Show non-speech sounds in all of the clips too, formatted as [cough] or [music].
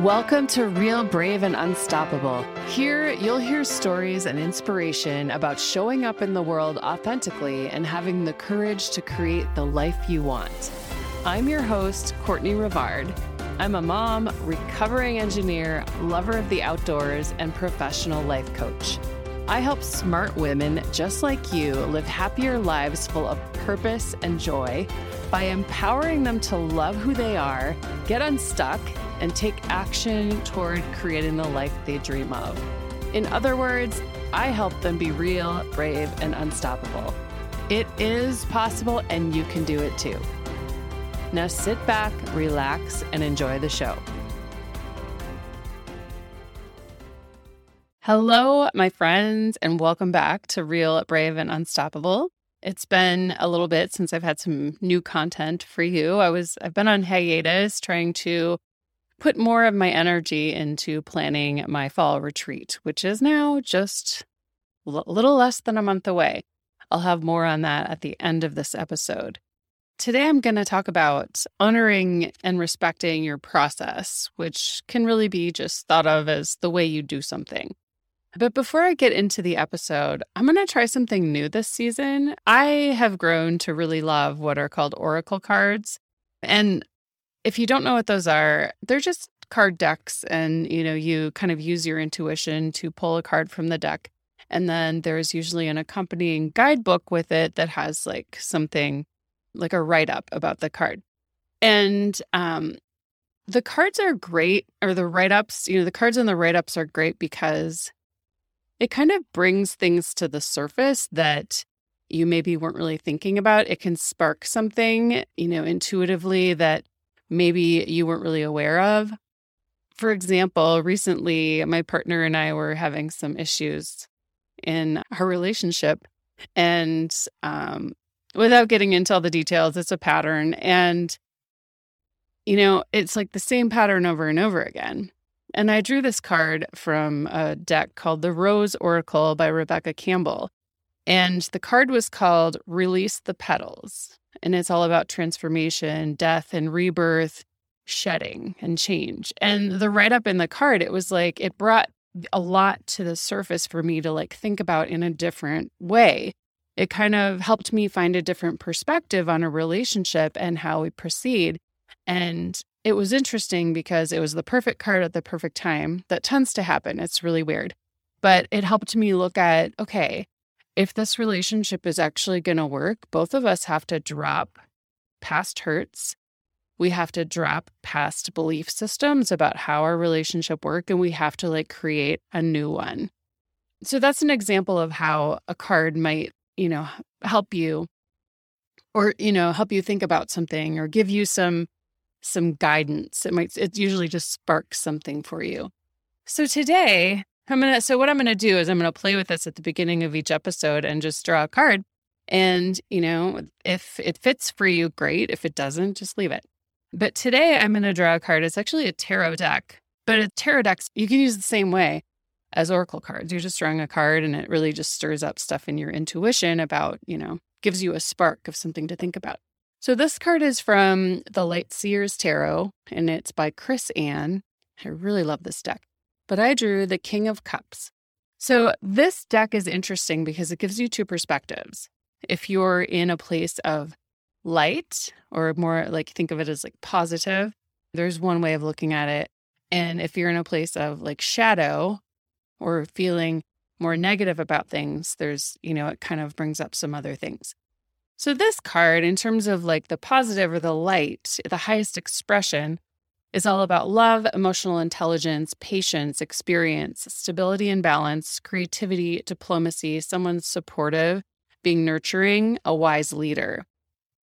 Welcome to Real Brave and Unstoppable. Here, you'll hear stories and inspiration about showing up in the world authentically and having the courage to create the life you want. I'm your host, Courtney Rivard. I'm a mom, recovering engineer, lover of the outdoors, and professional life coach. I help smart women just like you live happier lives full of purpose and joy by empowering them to love who they are, get unstuck, and take action toward creating the life they dream of. In other words, I help them be real, brave, and unstoppable. It is possible, and you can do it too. Now sit back, relax, and enjoy the show. Hello, my friends, and welcome back to Real, Brave, and Unstoppable. It's been a little bit since I've had some new content for you. I was I've been on hiatus trying to put more of my energy into planning my fall retreat, which is now just a little less than a month away. I'll have more on that at the end of this episode. Today, I'm going to talk about honoring and respecting your process, which can really be just thought of as the way you do something. But before I get into the episode, I'm going to try something new this season. I have grown to really love what are called oracle cards. And if you don't know what those are, they're just card decks and you know, you kind of use your intuition to pull a card from the deck. And then there's usually an accompanying guidebook with it that has like something like a write up about the card. And um the cards are great or the write ups, you know, the cards and the write ups are great because it kind of brings things to the surface that you maybe weren't really thinking about. It can spark something, you know, intuitively that maybe you weren't really aware of. For example, recently my partner and I were having some issues in our relationship. And um, without getting into all the details, it's a pattern. And, you know, it's like the same pattern over and over again. And I drew this card from a deck called the Rose Oracle by Rebecca Campbell. And the card was called Release the Petals. And it's all about transformation, death, and rebirth, shedding and change. And the write up in the card, it was like it brought a lot to the surface for me to like think about in a different way. It kind of helped me find a different perspective on a relationship and how we proceed. And it was interesting because it was the perfect card at the perfect time. That tends to happen. It's really weird. But it helped me look at okay, if this relationship is actually going to work, both of us have to drop past hurts. We have to drop past belief systems about how our relationship work and we have to like create a new one. So that's an example of how a card might, you know, help you or you know, help you think about something or give you some some guidance. It might it usually just sparks something for you. So today, I'm gonna so what I'm gonna do is I'm gonna play with this at the beginning of each episode and just draw a card. And, you know, if it fits for you, great. If it doesn't, just leave it. But today I'm gonna draw a card. It's actually a tarot deck, but a tarot deck you can use the same way as oracle cards. You're just drawing a card and it really just stirs up stuff in your intuition about, you know, gives you a spark of something to think about. So this card is from the Light Seers Tarot, and it's by Chris-Anne. I really love this deck. But I drew the King of Cups. So this deck is interesting because it gives you two perspectives. If you're in a place of light, or more like think of it as like positive, there's one way of looking at it. And if you're in a place of like shadow or feeling more negative about things, there's, you know, it kind of brings up some other things. So, this card, in terms of like the positive or the light, the highest expression, is all about love, emotional intelligence, patience, experience, stability and balance, creativity, diplomacy, someone supportive, being nurturing, a wise leader.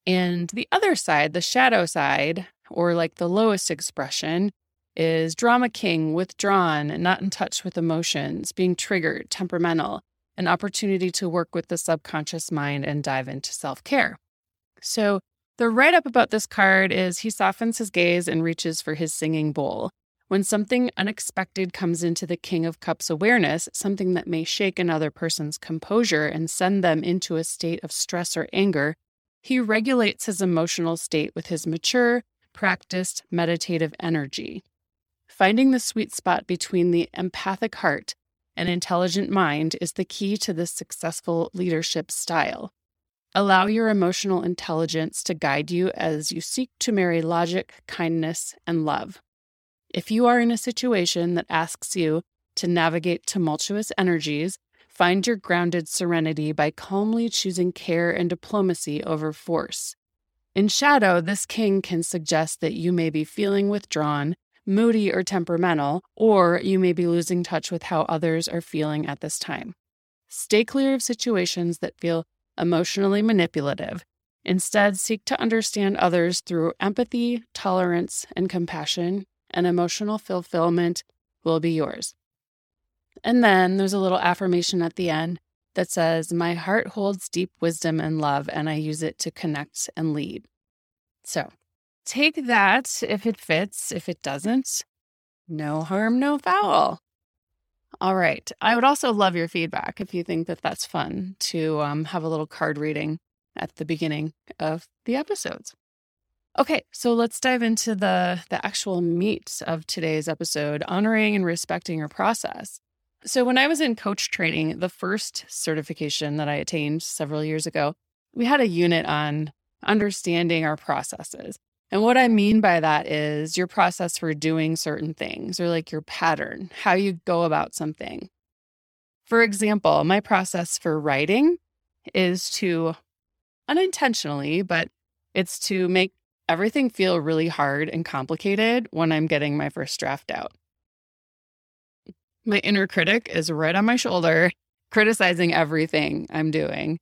And the other side, the shadow side, or like the lowest expression, is drama king, withdrawn, not in touch with emotions, being triggered, temperamental, an opportunity to work with the subconscious mind and dive into self care. So, the write up about this card is he softens his gaze and reaches for his singing bowl. When something unexpected comes into the King of Cups awareness, something that may shake another person's composure and send them into a state of stress or anger, he regulates his emotional state with his mature, practiced meditative energy. finding the sweet spot between the empathic heart and intelligent mind is the key to this successful leadership style. Allow your emotional intelligence to guide you as you seek to marry logic, kindness, and love. If you are in a situation that asks you to navigate tumultuous energies, find your grounded serenity by calmly choosing care and diplomacy over force. In shadow, this king can suggest that you may be feeling withdrawn, moody, or temperamental, or you may be losing touch with how others are feeling at this time. Stay clear of situations that feel emotionally manipulative. Instead, seek to understand others through empathy, tolerance, and compassion, and emotional fulfillment will be yours. And then there's a little affirmation at the end that says, My heart holds deep wisdom and love, and I use it to connect and lead. So take that if it fits. If it doesn't, no harm, no foul. All right. I would also love your feedback if you think that that's fun to um, have a little card reading at the beginning of the episodes. Okay, so let's dive into the the actual meat of today's episode, honoring and respecting your process. So when I was in coach training, the first certification that I attained several years ago, we had a unit on understanding our processes. And what I mean by that is your process for doing certain things or like your pattern, how you go about something. For example, my process for writing is to unintentionally, but it's to make everything feel really hard and complicated when I'm getting my first draft out. My inner critic is right on my shoulder, criticizing everything I'm doing.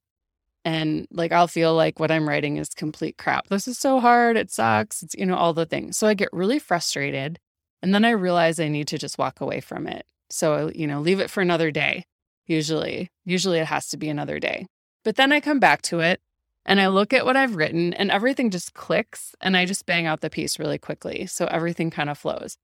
And like, I'll feel like what I'm writing is complete crap. This is so hard. It sucks. It's, you know, all the things. So I get really frustrated. And then I realize I need to just walk away from it. So, you know, leave it for another day. Usually, usually it has to be another day. But then I come back to it and I look at what I've written and everything just clicks and I just bang out the piece really quickly. So everything kind of flows.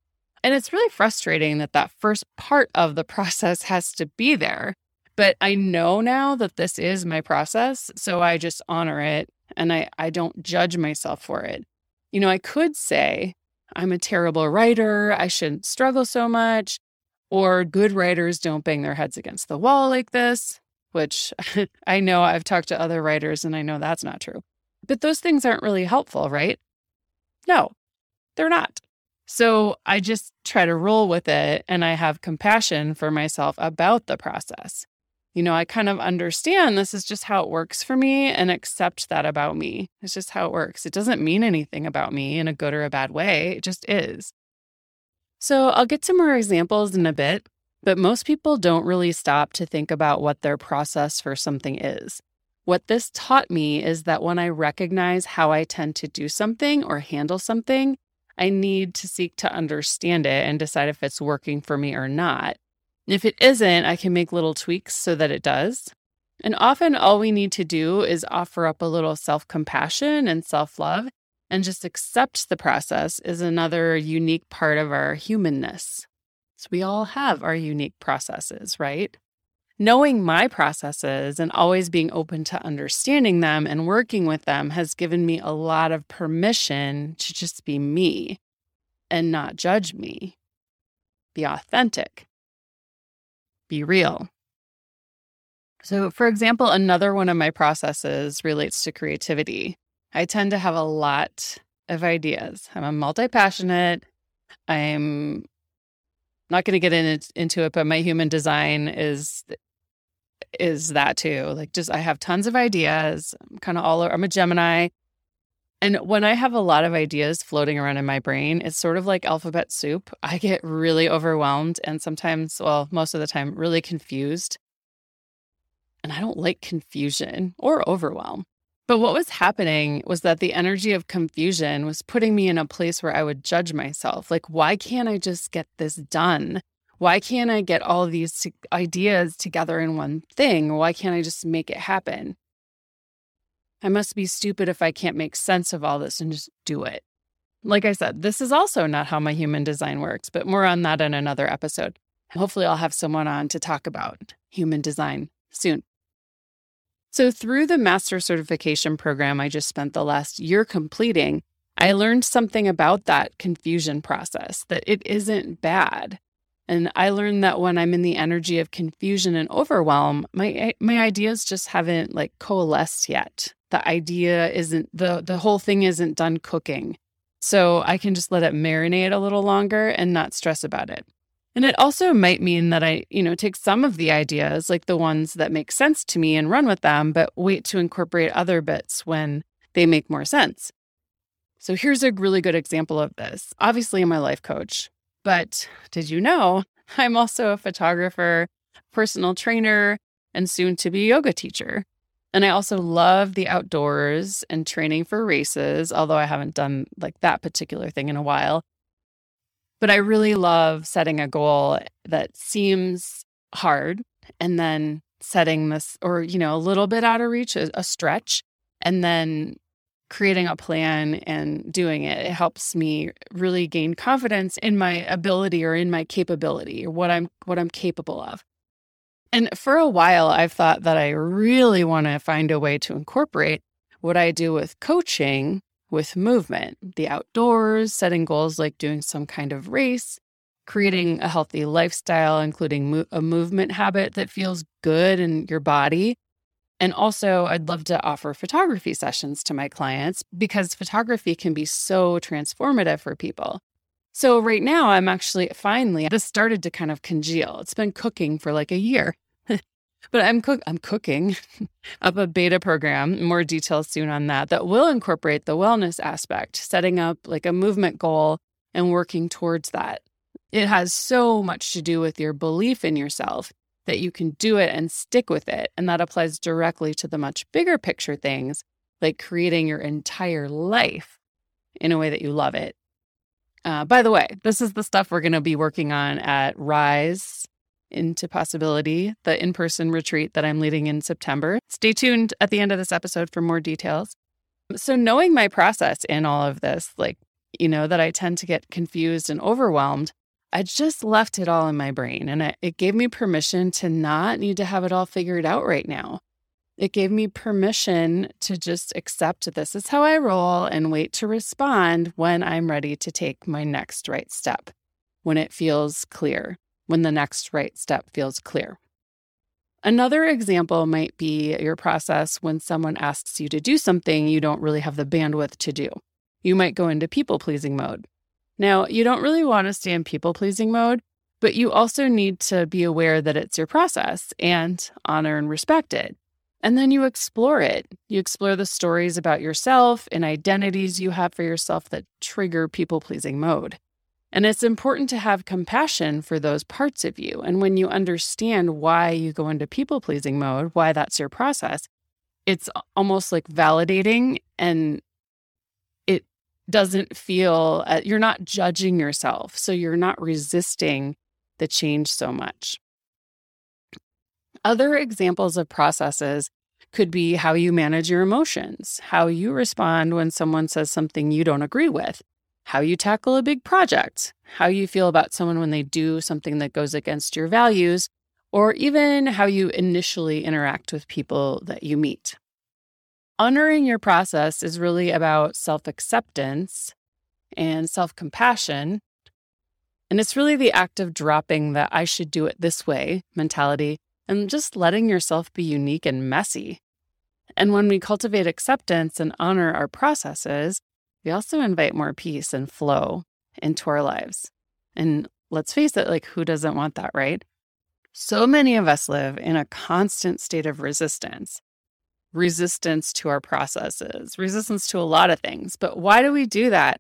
And it's really frustrating that that first part of the [laughs] process has to be there. But I know now that this is my process. So I just honor it and I, I don't judge myself for it. You know, I could say, I'm a terrible writer. I shouldn't struggle so much. Or good writers don't bang their heads against the wall like this which [laughs] I know I've talked to other writers and I know that's not true. But those things aren't really helpful, right? No, they're not. So I just try to roll with it and I have compassion for myself about the process. You know, I kind of understand this is just how it works for me and accept that about me. It's just how it works. It doesn't mean anything about me in a good or a bad way, it just is. So I'll get to more examples in a bit, but most people don't really stop to think about what their process for something is. What this taught me is that when I recognize how I tend to do something or handle something, I need to seek to understand it and decide if it's working for me or not. If it isn't, I can make little tweaks so that it does. And often all we need to do is offer up a little self compassion and self love and just accept the process is another unique part of our humanness. So we all have our unique processes, right? Knowing my processes and always being open to understanding them and working with them has given me a lot of permission to just be me and not judge me. Be authentic. Be real. So, for example, another one of my processes relates to creativity. I tend to have a lot of ideas. I'm a multi passionate. I'm not going to get in, into it, but my human design is is that too. Like just I have tons of ideas. I'm kind of all over, I'm a Gemini. And when I have a lot of ideas floating around in my brain, it's sort of like alphabet soup. I get really overwhelmed and sometimes, well, most of the time, really confused. And I don't like confusion or overwhelm. But what was happening was that the energy of confusion was putting me in a place where I would judge myself. Like, why can't I just get this done? Why can't I get all these ideas together in one thing? Why can't I just make it happen? I must be stupid if I can't make sense of all this and just do it. Like I said, this is also not how my human design works, but more on that in another episode. Hopefully, I'll have someone on to talk about human design soon. So, through the master certification program I just spent the last year completing, I learned something about that confusion process, that it isn't bad. And I learned that when I'm in the energy of confusion and overwhelm, my my ideas just haven't like coalesced yet. The idea isn't the the whole thing isn't done cooking. So I can just let it marinate a little longer and not stress about it. And it also might mean that I, you know, take some of the ideas, like the ones that make sense to me and run with them, but wait to incorporate other bits when they make more sense. So here's a really good example of this. Obviously, I'm a life coach, but did you know [laughs] I'm also a photographer, personal trainer, and soon to be yoga teacher? And I also love the outdoors and training for races, although I haven't done like that particular thing in a while. But I really love setting a goal that seems hard and then setting this, or, you know, a little bit out of reach, a, a stretch, and then creating a plan and doing it. It helps me really gain confidence in my ability or in my capability or what I'm what I'm capable of. And for a while I've thought that I really want to find a way to incorporate what I do with coaching with movement, the outdoors, setting goals like doing some kind of race, creating a healthy lifestyle, including mo- a movement habit that feels good in your body. And also, I'd love to offer photography sessions to my clients because photography can be so transformative for people. So, right now, I'm actually finally, this started to kind of congeal. It's been cooking for like a year. [laughs] But I'm cook I'm cooking [laughs] up a beta program, more details soon on that, that will incorporate the wellness aspect, setting up like a movement goal and working towards that. It has so much to do with your belief in yourself that you can do it and stick with it. And that applies directly to the much bigger picture things, like creating your entire life in a way that you love it. Uh, by the way, this is the stuff we're going to be working on at Rise into possibility, the in person retreat that I'm leading in September. Stay tuned at the end of this episode for more details. So, knowing my process in all of this, like, you know, that I tend to get confused and overwhelmed, I just left it all in my brain and it, it gave me permission to not need to have it all figured out right now. It gave me permission to just accept this is how I roll and wait to respond when I'm ready to take my next right step, when it feels clear when the next right step feels clear. Another example might be your process when someone asks you to do something you don't really have the bandwidth to do. You might go into people pleasing mode. Now, you don't really want to stay in people pleasing mode, but you also need to be aware that it's your process and honor and respect it. And then you explore it. You explore the stories about yourself and identities you have for yourself that trigger people pleasing mode. And it's important to have compassion for those parts of you. And when you understand why you go into people pleasing mode, why that's your process, it's almost like validating and doesn't feel, uh, you're not judging yourself. So you're not resisting the change so much. Other examples of processes could be how you manage your emotions, how you respond when someone says something you don't agree with how you tackle a big project, how you feel about someone when they do something that goes against your values, or even how you initially interact with people that you meet. Honoring your process is really about self acceptance and self compassion. And it's really the act of dropping the I should do it this way mentality and just letting yourself be unique and messy. And when we cultivate acceptance and honor our processes, we also invite more peace and flow into our lives. And let's face it, like, who doesn't want that, right? So many of us live in a constant state of resistance resistance to our processes, resistance to a lot of things. But why do we do that?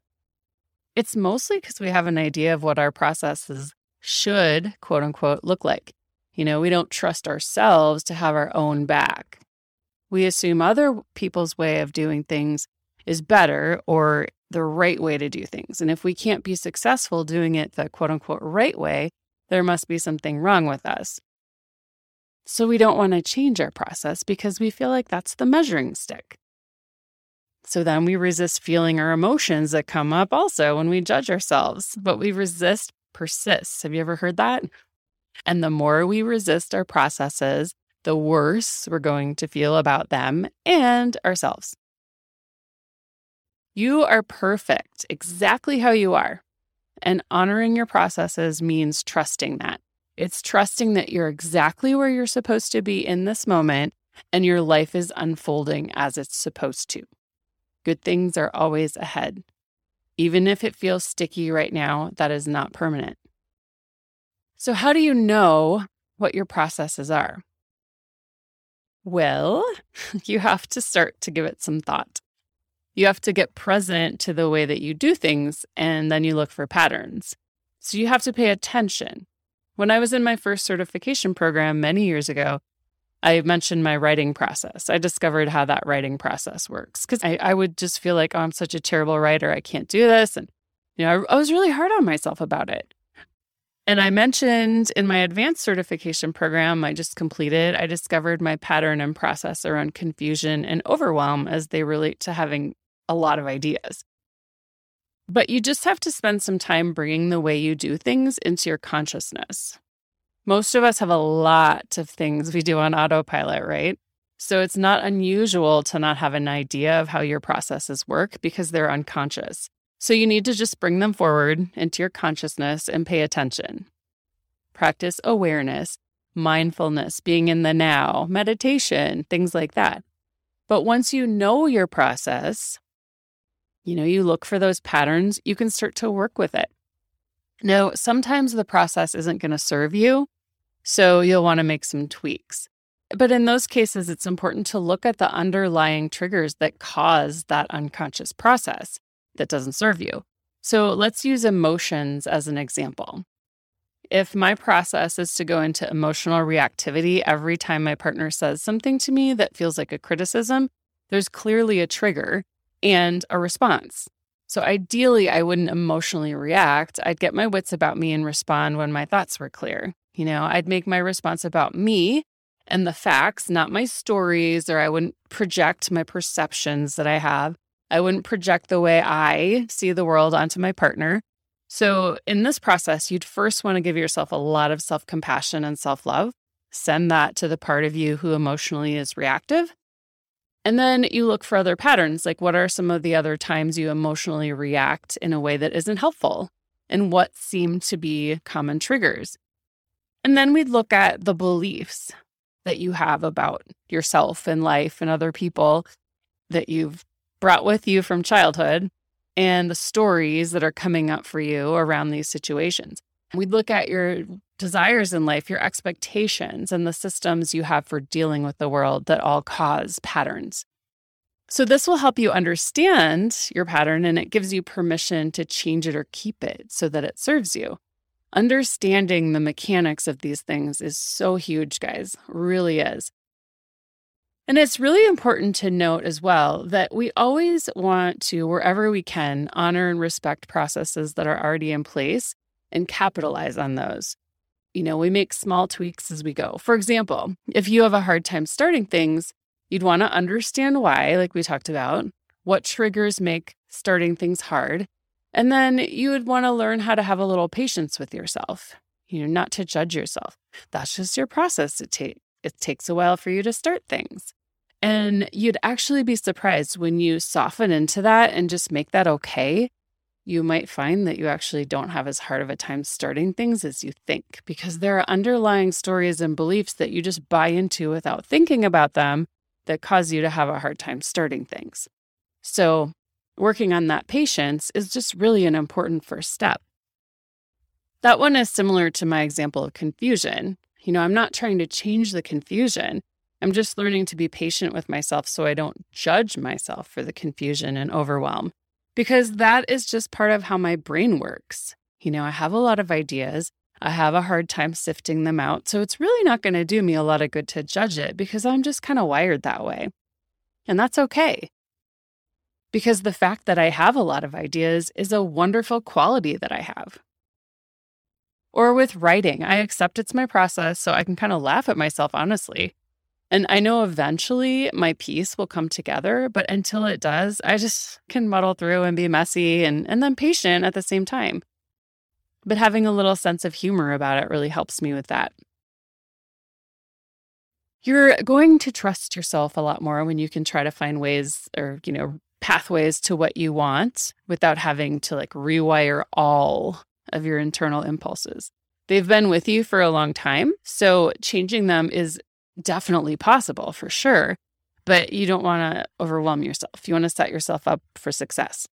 It's mostly because we have an idea of what our processes should, quote unquote, look like. You know, we don't trust ourselves to have our own back. We assume other people's way of doing things is better or the right way to do things. And if we can't be successful doing it the quote unquote right way, there must be something wrong with us. So we don't want to change our process because we feel like that's the measuring stick. So then we resist feeling our emotions that come up also when we judge ourselves. But we resist persists. Have you ever heard that? And the more we resist our processes, the worse we're going to feel about them and ourselves. You are perfect exactly how you are. And honoring your processes means trusting that. It's trusting that you're exactly where you're supposed to be in this moment and your life is unfolding as it's supposed to. Good things are always ahead. Even if it feels sticky right now, that is not permanent. So, how do you know what your processes are? Well, [laughs] you have to start to give it some thought. You have to get present to the way that you do things, and then you look for patterns. So, you have to pay attention. When I was in my first certification program many years ago, I mentioned my writing process. I discovered how that writing process works because I, I, would just feel like, oh, I'm such a terrible writer. I can't do this. And, you know, I, I was really hard on myself about it. And I mentioned in my advanced certification program I just completed, I discovered my pattern and process around confusion and overwhelm as they relate to having a lot of ideas. But you just have to spend some time bringing the way you do things into your consciousness. Most of us have a lot of things we do on autopilot, right? So it's not unusual to not have an idea of how your processes work because they're unconscious. So you need to just bring them forward into your consciousness and pay attention. Practice awareness, mindfulness, being in the now, meditation, things like that. But once you know your process, you know, you look for those patterns, you can start to work with it. Now, sometimes the process isn't going to serve you, so you'll want to make some tweaks. But in those cases, it's important to look at the underlying triggers that cause that unconscious process that doesn't serve you. So let's use emotions as an example. If my process is to go into emotional reactivity every time my partner says something to me that feels like a criticism, there's clearly a trigger and a response. So ideally, I wouldn't emotionally react. I'd get my wits about me and respond when my thoughts were clear. You know, I'd make my response about me and the facts, not my stories, or I wouldn't project my perceptions that I have. I wouldn't project the way I see the world onto my partner. So, in this process, you'd first want to give yourself a lot of self compassion and self love. Send that to the part of you who emotionally is reactive. And then you look for other patterns, like what are some of the other times you emotionally react in a way that isn't helpful? And what seem to be common triggers? And then we'd look at the beliefs that you have about yourself and life and other people that you've brought with you from childhood and the stories that are coming up for you around these situations. We'd look at your desires in life, your expectations, and the systems you have for dealing with the world that all cause patterns. So, this will help you understand your pattern and it gives you permission to change it or keep it so that it serves you. Understanding the mechanics of these things is so huge, guys, really is. And it's really important to note as well that we always want to, wherever we can, honor and respect processes that are already in place and capitalize on those. You know, we make small tweaks as we go. For example, if you have a hard time starting things, you'd want to understand why, like we talked about, what triggers make starting things hard. And then you would want to learn how to have a little patience with yourself, you know, not to judge yourself. That's just your process. It, take, it takes a while for you to start things. And you'd actually be surprised when you soften into that and just make that okay you might find that you actually don't have as hard of a time starting things as you think because there are underlying stories and beliefs that you just buy into without thinking about them that cause you to have a hard time starting things. So, working on that patience is just really an important first step. That one is similar to my example of confusion. You know, I'm not trying to change the confusion. I'm just learning to be patient with myself so I don't judge myself for the confusion and overwhelm because that is just part of how my brain works. You know, I have a lot of ideas. I have a hard time sifting them out. So it's really not going to do me a lot of good to judge it because I'm just kind of wired that way. And that's okay. Because the fact that I have a lot of ideas is a wonderful quality that I have. Or with writing, I accept it's my process, so I can kind of laugh at myself, honestly. And I know eventually my piece will come together, but until it does, I just can muddle through and be messy and, and then patient at the same time. But having a little sense of humor about it really helps me with that. You're going to trust yourself a lot more when you can try to find ways or, you know, pathways to what you want without having to like rewire all of your internal impulses. They've been with you for a long time. So changing them is definitely possible for sure, but you don't want to overwhelm yourself. You want to set yourself up for success.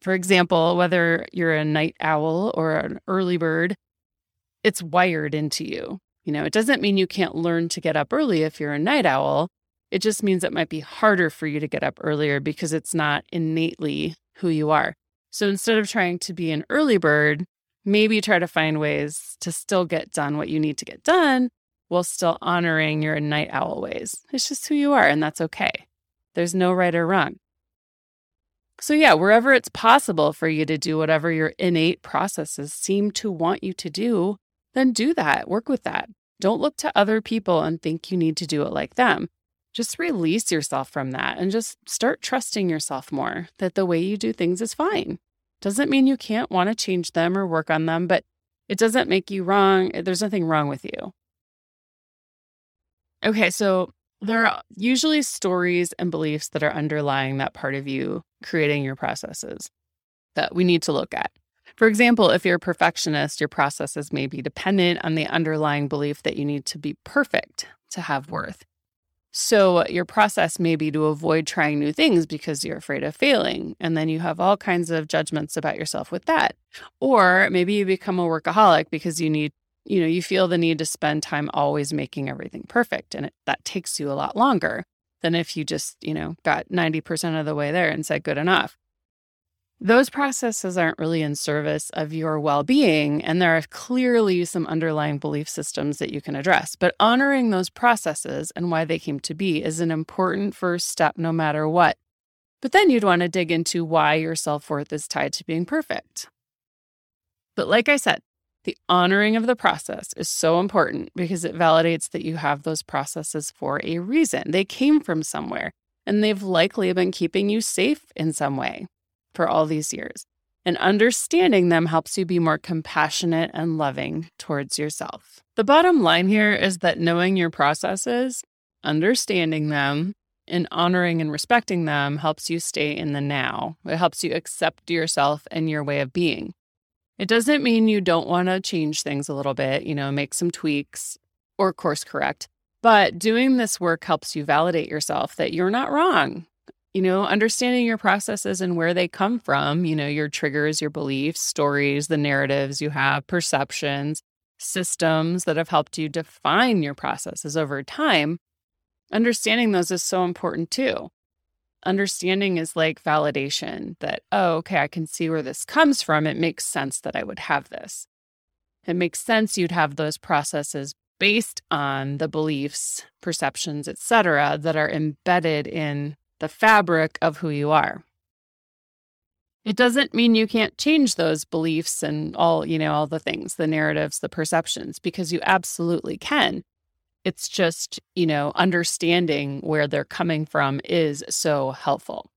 For example, whether you're a night owl or an early bird, it's wired into you. You know, it doesn't mean you can't learn to get up early if you're a night owl. It just means it might be harder for you to get up earlier because it's not innately who you are. So instead of trying to be an early bird, maybe try to find ways to still get done what you need to get done while still honoring your night owl ways. It's just who you are, and that's okay. There's no right or wrong. So, yeah, wherever it's possible for you to do whatever your innate processes seem to want you to do, then do that. Work with that. Don't look to other people and think you need to do it like them. Just release yourself from that and just start trusting yourself more that the way you do things is fine. Doesn't mean you can't want to change them or work on them, but it doesn't make you wrong. There's nothing wrong with you. Okay, so there are usually stories and beliefs that are underlying that part of you creating your processes that we need to look at. For example, if you're a perfectionist, your processes may be dependent on the underlying belief that you need to be perfect to have worth. So, your process may be to avoid trying new things because you're afraid of failing. And then you have all kinds of judgments about yourself with that. Or maybe you become a workaholic because you need, you know, you feel the need to spend time always making everything perfect. And it, that takes you a lot longer than if you just, you know, got 90% of the way there and said good enough those processes aren't really in service of your well being. And there are clearly some underlying belief systems that you can address. But honoring those processes and why they came to be is an important first step, no matter what. But then you'd want to dig into why your self worth is tied to being perfect. But like I said, the honoring of the process is so important because it validates that you have those processes for a reason. They came from somewhere and they've likely been keeping you safe in some way for all these years. And understanding them helps you be more compassionate and loving towards yourself. The bottom line here is that knowing your processes, understanding them, and honoring and respecting them helps you stay in the now. It helps you accept yourself and your way of being. It doesn't mean you don't want to change things a little bit, you know, make some tweaks or course correct. But doing this work helps you validate yourself that you're not wrong you know, understanding your processes and where they come from, you know, your triggers, your beliefs, stories, the narratives you have, perceptions, systems that have helped you define your processes over time, understanding those is so important too. Understanding is like validation that, oh, okay, I can see where this comes from. It makes sense that I would have this. It makes sense you'd have those processes based on the beliefs, perceptions, etc., that are embedded in the fabric of who you are. It doesn't mean you can't change those beliefs and all, you know, all the things, the narratives, the perceptions, because you absolutely can. It's just, you know, understanding where they're coming from is so helpful.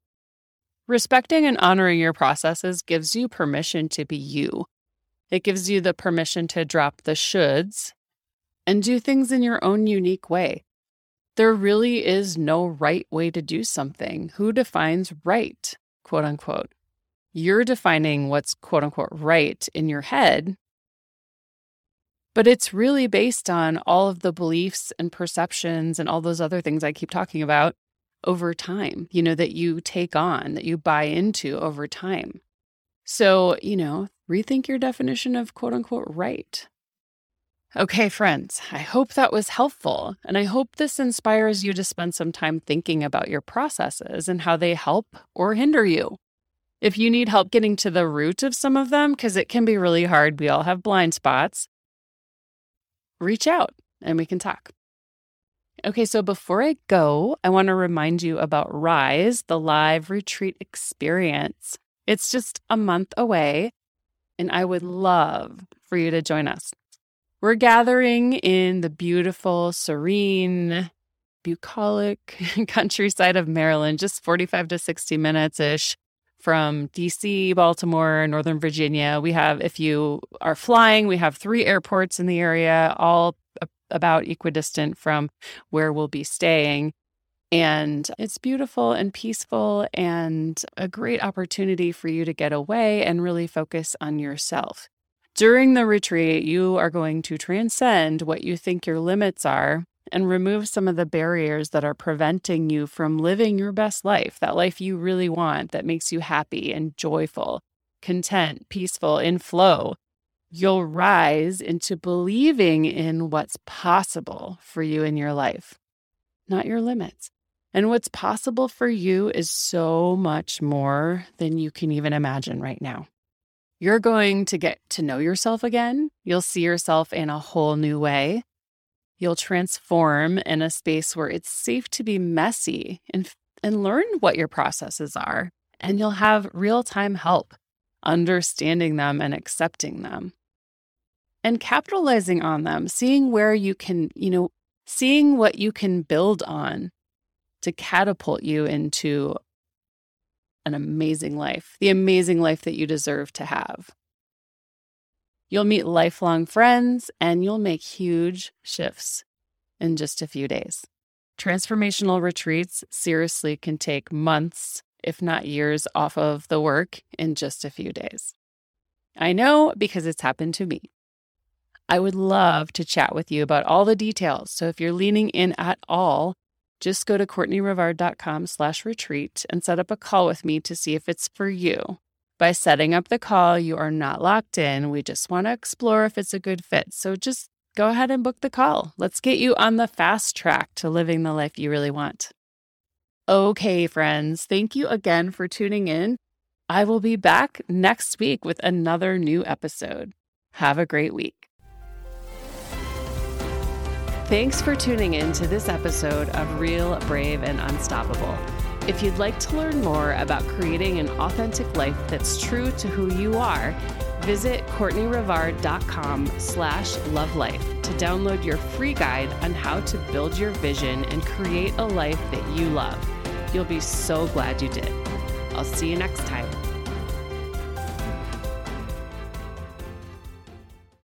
Respecting and honoring your processes gives you permission to be you. It gives you the permission to drop the shoulds and do things in your own unique way. There really is no right way to do something. Who defines right, quote unquote? You're defining what's quote unquote right in your head, but it's really based on all of the beliefs and perceptions and all those other things I keep talking about over time, you know, that you take on, that you buy into over time. So, you know, rethink your definition of quote unquote right. Okay, friends, I hope that was helpful. And I hope this inspires you to spend some time thinking about your processes and how they help or hinder you. If you need help getting to the root of some of them, because it can be really hard, we all have blind spots, reach out and we can talk. Okay, so before I go, I want to remind you about Rise, the live retreat experience. It's just a month away, and I would love for you to join us. We're gathering in the beautiful, serene, bucolic [laughs] countryside of Maryland, just 45 to 60 minutes ish from DC, Baltimore, Northern Virginia. We have, if you are flying, we have three airports in the area, all about equidistant from where we'll be staying. And it's beautiful and peaceful and a great opportunity for you to get away and really focus on yourself. During the retreat, you are going to transcend what you think your limits are and remove some of the barriers that are preventing you from living your best life, that life you really want that makes you happy and joyful, content, peaceful, in flow. You'll rise into believing in what's possible for you in your life, not your limits. And what's possible for you is so much more than you can even imagine right now. You're going to get to know yourself again. You'll see yourself in a whole new way. You'll transform in a space where it's safe to be messy and, and learn what your processes are. And you'll have real time help understanding them and accepting them and capitalizing on them, seeing where you can, you know, seeing what you can build on to catapult you into an amazing life, the amazing life that you deserve to have. You'll meet lifelong friends and you'll make huge shifts in just a few days. Transformational retreats seriously can take months, if not years, off of the work in just a few days. I know because it's happened to me. I would love to chat with you about all the details. So if you're leaning in at all, just go to courtneyrivard.com slash retreat and set up a call with me to see if it's for you. By setting up the call, you are not locked in. We just want to explore if it's a good fit. So just go ahead and book the call. Let's get you on the fast track to living the life you really want. Okay, friends, thank you again for tuning in. I will be back next week with another new episode. Have a great week. Thanks for tuning in to this episode of Real, Brave, and Unstoppable. If you'd like to learn more about creating an authentic life that's true to who you are, visit CourtneyRivard.com slash lovelife to download your free guide on how to build your vision and create a life that you love. You'll be so glad you did. I'll see you next time.